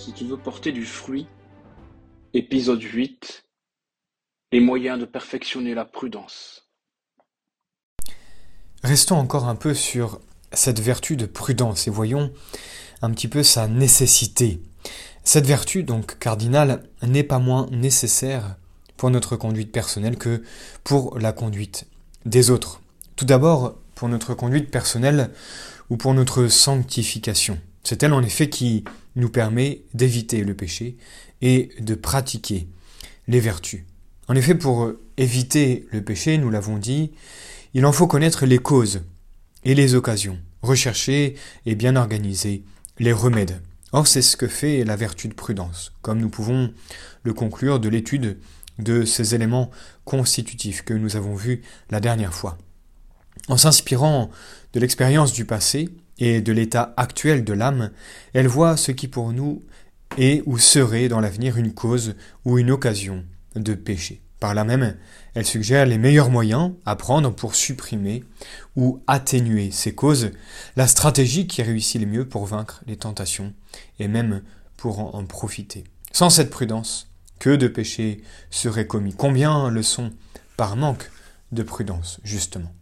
si tu veux porter du fruit, épisode 8, les moyens de perfectionner la prudence. Restons encore un peu sur cette vertu de prudence et voyons un petit peu sa nécessité. Cette vertu, donc cardinale, n'est pas moins nécessaire pour notre conduite personnelle que pour la conduite des autres. Tout d'abord, pour notre conduite personnelle ou pour notre sanctification. C'est elle en effet qui nous permet d'éviter le péché et de pratiquer les vertus. En effet, pour éviter le péché, nous l'avons dit, il en faut connaître les causes et les occasions, rechercher et bien organiser les remèdes. Or, c'est ce que fait la vertu de prudence, comme nous pouvons le conclure de l'étude de ces éléments constitutifs que nous avons vus la dernière fois. En s'inspirant de l'expérience du passé et de l'état actuel de l'âme, elle voit ce qui pour nous est ou serait dans l'avenir une cause ou une occasion de péché. Par là même, elle suggère les meilleurs moyens à prendre pour supprimer ou atténuer ces causes, la stratégie qui réussit le mieux pour vaincre les tentations et même pour en profiter. Sans cette prudence, que de péchés seraient commis Combien le sont par manque de prudence, justement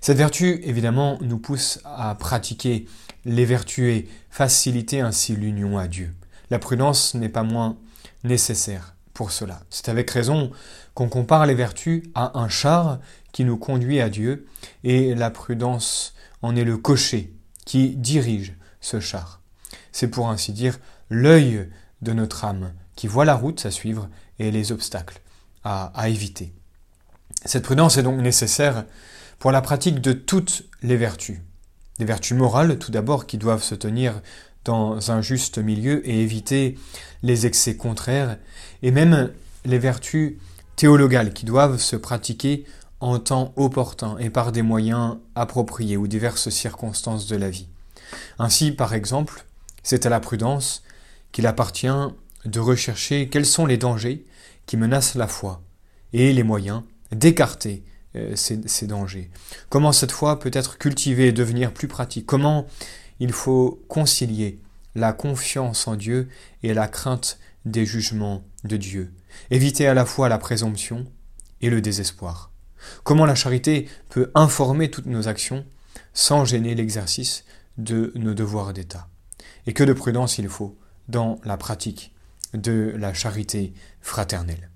Cette vertu, évidemment, nous pousse à pratiquer les vertus et faciliter ainsi l'union à Dieu. La prudence n'est pas moins nécessaire pour cela. C'est avec raison qu'on compare les vertus à un char qui nous conduit à Dieu, et la prudence en est le cocher qui dirige ce char. C'est pour ainsi dire l'œil de notre âme qui voit la route à suivre et les obstacles à, à éviter. Cette prudence est donc nécessaire pour la pratique de toutes les vertus. Des vertus morales, tout d'abord, qui doivent se tenir dans un juste milieu et éviter les excès contraires, et même les vertus théologales qui doivent se pratiquer en temps opportun et par des moyens appropriés ou diverses circonstances de la vie. Ainsi, par exemple, c'est à la prudence qu'il appartient de rechercher quels sont les dangers qui menacent la foi et les moyens d'écarter euh, ces, ces, dangers. Comment cette foi peut être cultivée et devenir plus pratique? Comment il faut concilier la confiance en Dieu et la crainte des jugements de Dieu? Éviter à la fois la présomption et le désespoir. Comment la charité peut informer toutes nos actions sans gêner l'exercice de nos devoirs d'État? Et que de prudence il faut dans la pratique de la charité fraternelle?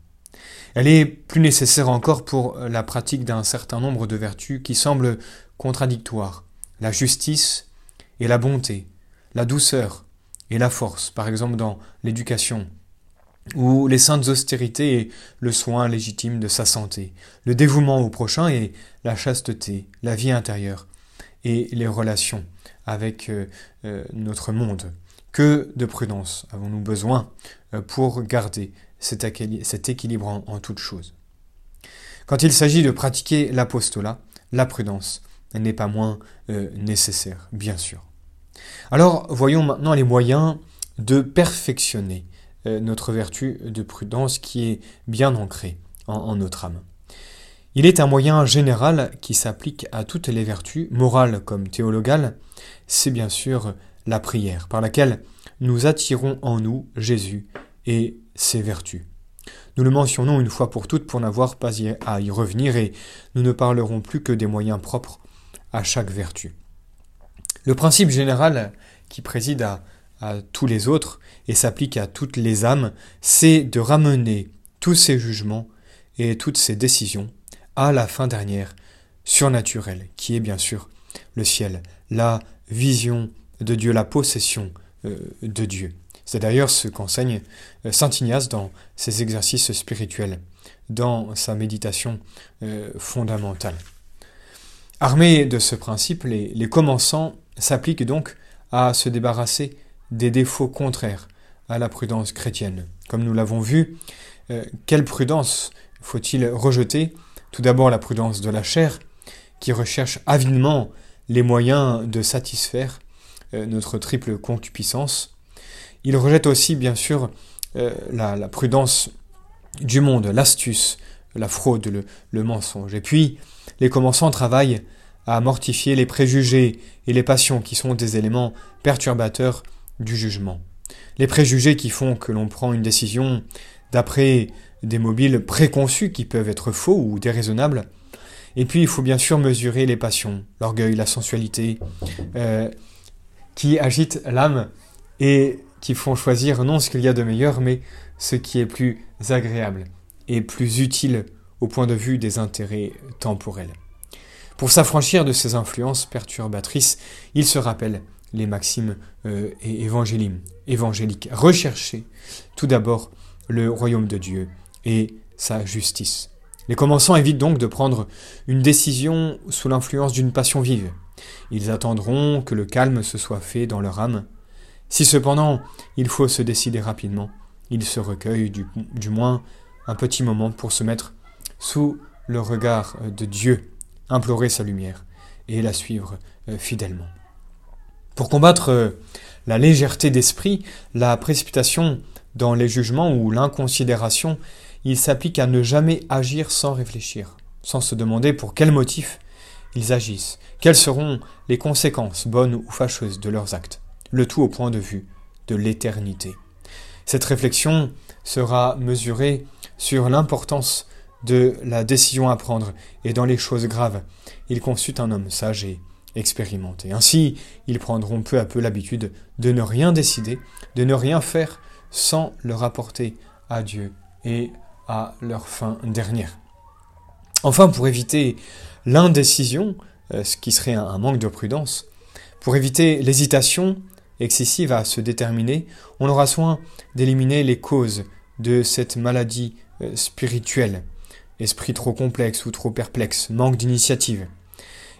Elle est plus nécessaire encore pour la pratique d'un certain nombre de vertus qui semblent contradictoires. La justice et la bonté, la douceur et la force, par exemple dans l'éducation, ou les saintes austérités et le soin légitime de sa santé, le dévouement au prochain et la chasteté, la vie intérieure et les relations avec euh, euh, notre monde. Que de prudence avons-nous besoin euh, pour garder cet, équilibre en, en toutes choses Quand il s'agit de pratiquer l'apostolat, la prudence n'est pas moins nécessaire, bien sûr. Alors voyons maintenant les moyens de perfectionner euh, notre vertu de prudence qui est bien ancrée en, notre âme. Il est un moyen général qui s'applique à toutes les vertus, morales comme théologales, c'est bien sûr la prière, par laquelle nous attirons en nous Jésus et ses vertus. Nous le mentionnons une fois pour toutes pour n'avoir pas à y revenir et nous ne parlerons plus que des moyens propres à chaque vertu. Le principe général qui préside à, tous les autres et s'applique à toutes les âmes, c'est de ramener tous ces jugements et toutes ces décisions à la fin dernière surnaturelle, qui est bien sûr le ciel, la vision de Dieu, la possession euh, de Dieu. C'est d'ailleurs ce qu'enseigne euh, Saint Ignace dans ses exercices spirituels, dans sa méditation euh, fondamentale. Armés de ce principe, les, commençants s'appliquent donc à se débarrasser des défauts contraires à la prudence chrétienne. Comme nous l'avons vu, euh, quelle prudence faut-il rejeter? Tout d'abord la prudence de la chair, qui recherche avidement les moyens de satisfaire notre triple concupiscence. Il rejette aussi, bien sûr, euh, la, prudence du monde, l'astuce, la fraude, le, le mensonge. Et puis, les commençants travaillent à mortifier les préjugés et les passions qui sont des éléments perturbateurs du jugement. les préjugés qui font que l'on prend une décision d'après des mobiles préconçus qui peuvent être faux ou déraisonnables. Et puis il faut bien sûr mesurer les passions, l'orgueil, la sensualité, euh, qui agitent l'âme et qui font choisir non ce qu'il y a de meilleur, mais ce qui est plus agréable et plus utile au point de vue des intérêts temporels. Pour s'affranchir de ces influences perturbatrices, il se rappelle les maximes euh, évangéliques. Rechercher tout d'abord le royaume de Dieu et sa justice. Les commençants évitent donc de prendre une décision sous l'influence d'une passion vive. Ils attendront que le calme se soit fait dans leur âme. Si cependant il faut se décider rapidement, ils se recueillent du, moins un petit moment pour se mettre sous le regard de Dieu, implorer sa lumière et la suivre euh, fidèlement. Pour combattre euh, la légèreté d'esprit, la précipitation dans les jugements ou l'inconsidération, il s'applique à ne jamais agir sans réfléchir, sans se demander pour quel motif ils agissent, quelles seront les conséquences, bonnes ou fâcheuses, de leurs actes, le tout au point de vue de l'éternité. Cette réflexion sera mesurée sur l'importance de la décision à prendre et dans les choses graves. Il consulte un homme sage et expérimenté. Ainsi, ils prendront peu à peu l'habitude de ne rien décider, de ne rien faire sans le rapporter à Dieu et à leur fin dernière. Enfin, pour éviter l'indécision, euh, ce qui serait un manque de prudence, pour éviter l'hésitation excessive à se déterminer, on aura soin d'éliminer les causes de cette maladie euh, spirituelle, esprit trop complexe ou trop perplexe, manque d'initiative.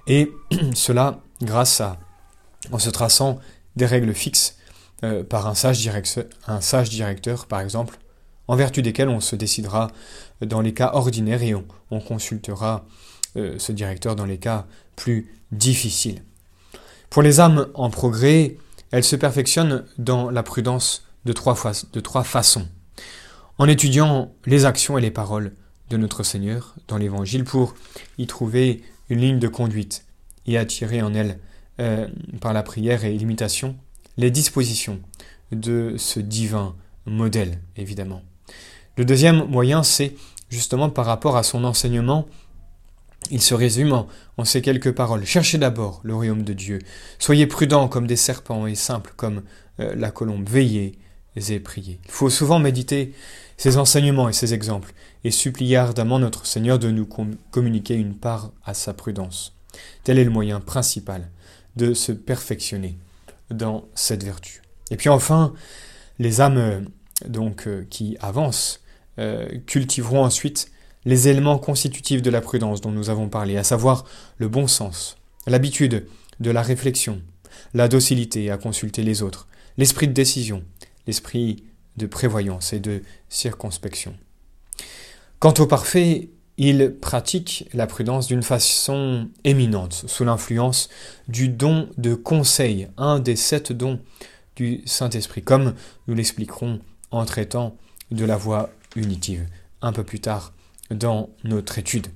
Et cela grâce à, en se traçant des règles fixes euh, par un sage, un sage directeur, par exemple, en vertu desquelles on se décidera dans les cas ordinaires et on, consultera euh, ce directeur dans les cas plus difficiles. Pour les âmes en progrès, elles se perfectionnent dans la prudence de trois, de trois façons. En étudiant les actions et les paroles de notre Seigneur dans l'Évangile pour y trouver une ligne de conduite et attirer en elle, euh, par la prière et l'imitation, les dispositions de ce divin modèle, évidemment. Le deuxième moyen, c'est justement par rapport à son enseignement, il se résume en, ces quelques paroles. Cherchez d'abord le royaume de Dieu. Soyez prudents comme des serpents et simples comme euh, la colombe. Veillez et priez. Il faut souvent méditer ces enseignements et ces exemples et supplier ardemment notre Seigneur de nous communiquer une part à sa prudence. Tel est le moyen principal de se perfectionner dans cette vertu. Et puis enfin, les âmes euh, donc euh, qui avancent cultiveront ensuite les éléments constitutifs de la prudence dont nous avons parlé, à savoir le bon sens, l'habitude de la réflexion, la docilité à consulter les autres, l'esprit de décision, l'esprit de prévoyance et de circonspection. Quant au parfait, il pratique la prudence d'une façon éminente, sous l'influence du don de conseil, un des sept dons du Saint-Esprit, comme nous l'expliquerons en traitant de la voie unitive un peu plus tard dans notre étude.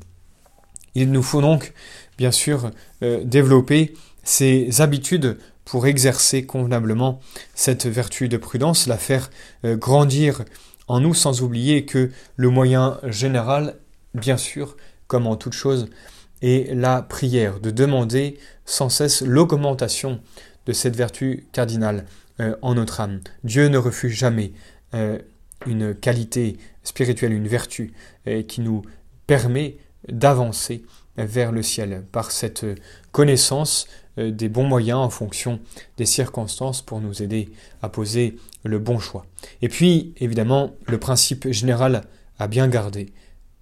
Il nous faut donc, bien sûr, euh, développer ces habitudes pour exercer convenablement cette vertu de prudence, la faire euh, grandir en nous sans oublier que le moyen général, bien sûr, comme en toute chose, est la prière, de demander sans cesse l'augmentation de cette vertu cardinale euh, en notre âme. Dieu ne refuse jamais une qualité spirituelle, une vertu euh, qui nous permet d'avancer vers le ciel par cette connaissance des bons moyens en fonction des circonstances pour nous aider à poser le bon choix. Et puis, évidemment, le principe général à bien garder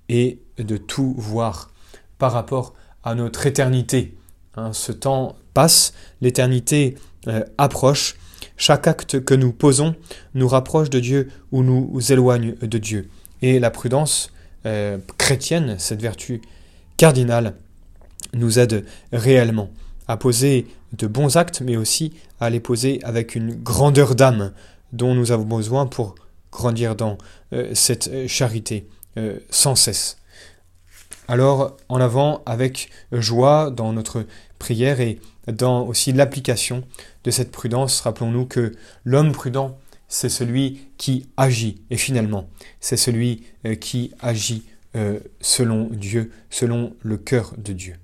est de tout voir par rapport à notre éternité. Hein, ce temps passe, l'éternité euh, approche, chaque acte que nous posons nous rapproche de Dieu ou nous éloigne de Dieu. Et la prudence euh, chrétienne, cette vertu cardinale, nous aide réellement à poser de bons actes, mais aussi à les poser avec une grandeur d'âme, dont nous avons besoin pour grandir dans euh, cette euh, charité sans cesse. Alors en avant avec joie dans notre prière et dans aussi l'application de cette prudence, rappelons-nous que l'homme prudent c'est celui qui agit. Et finalement, c'est celui qui agit selon Dieu, selon le cœur de Dieu.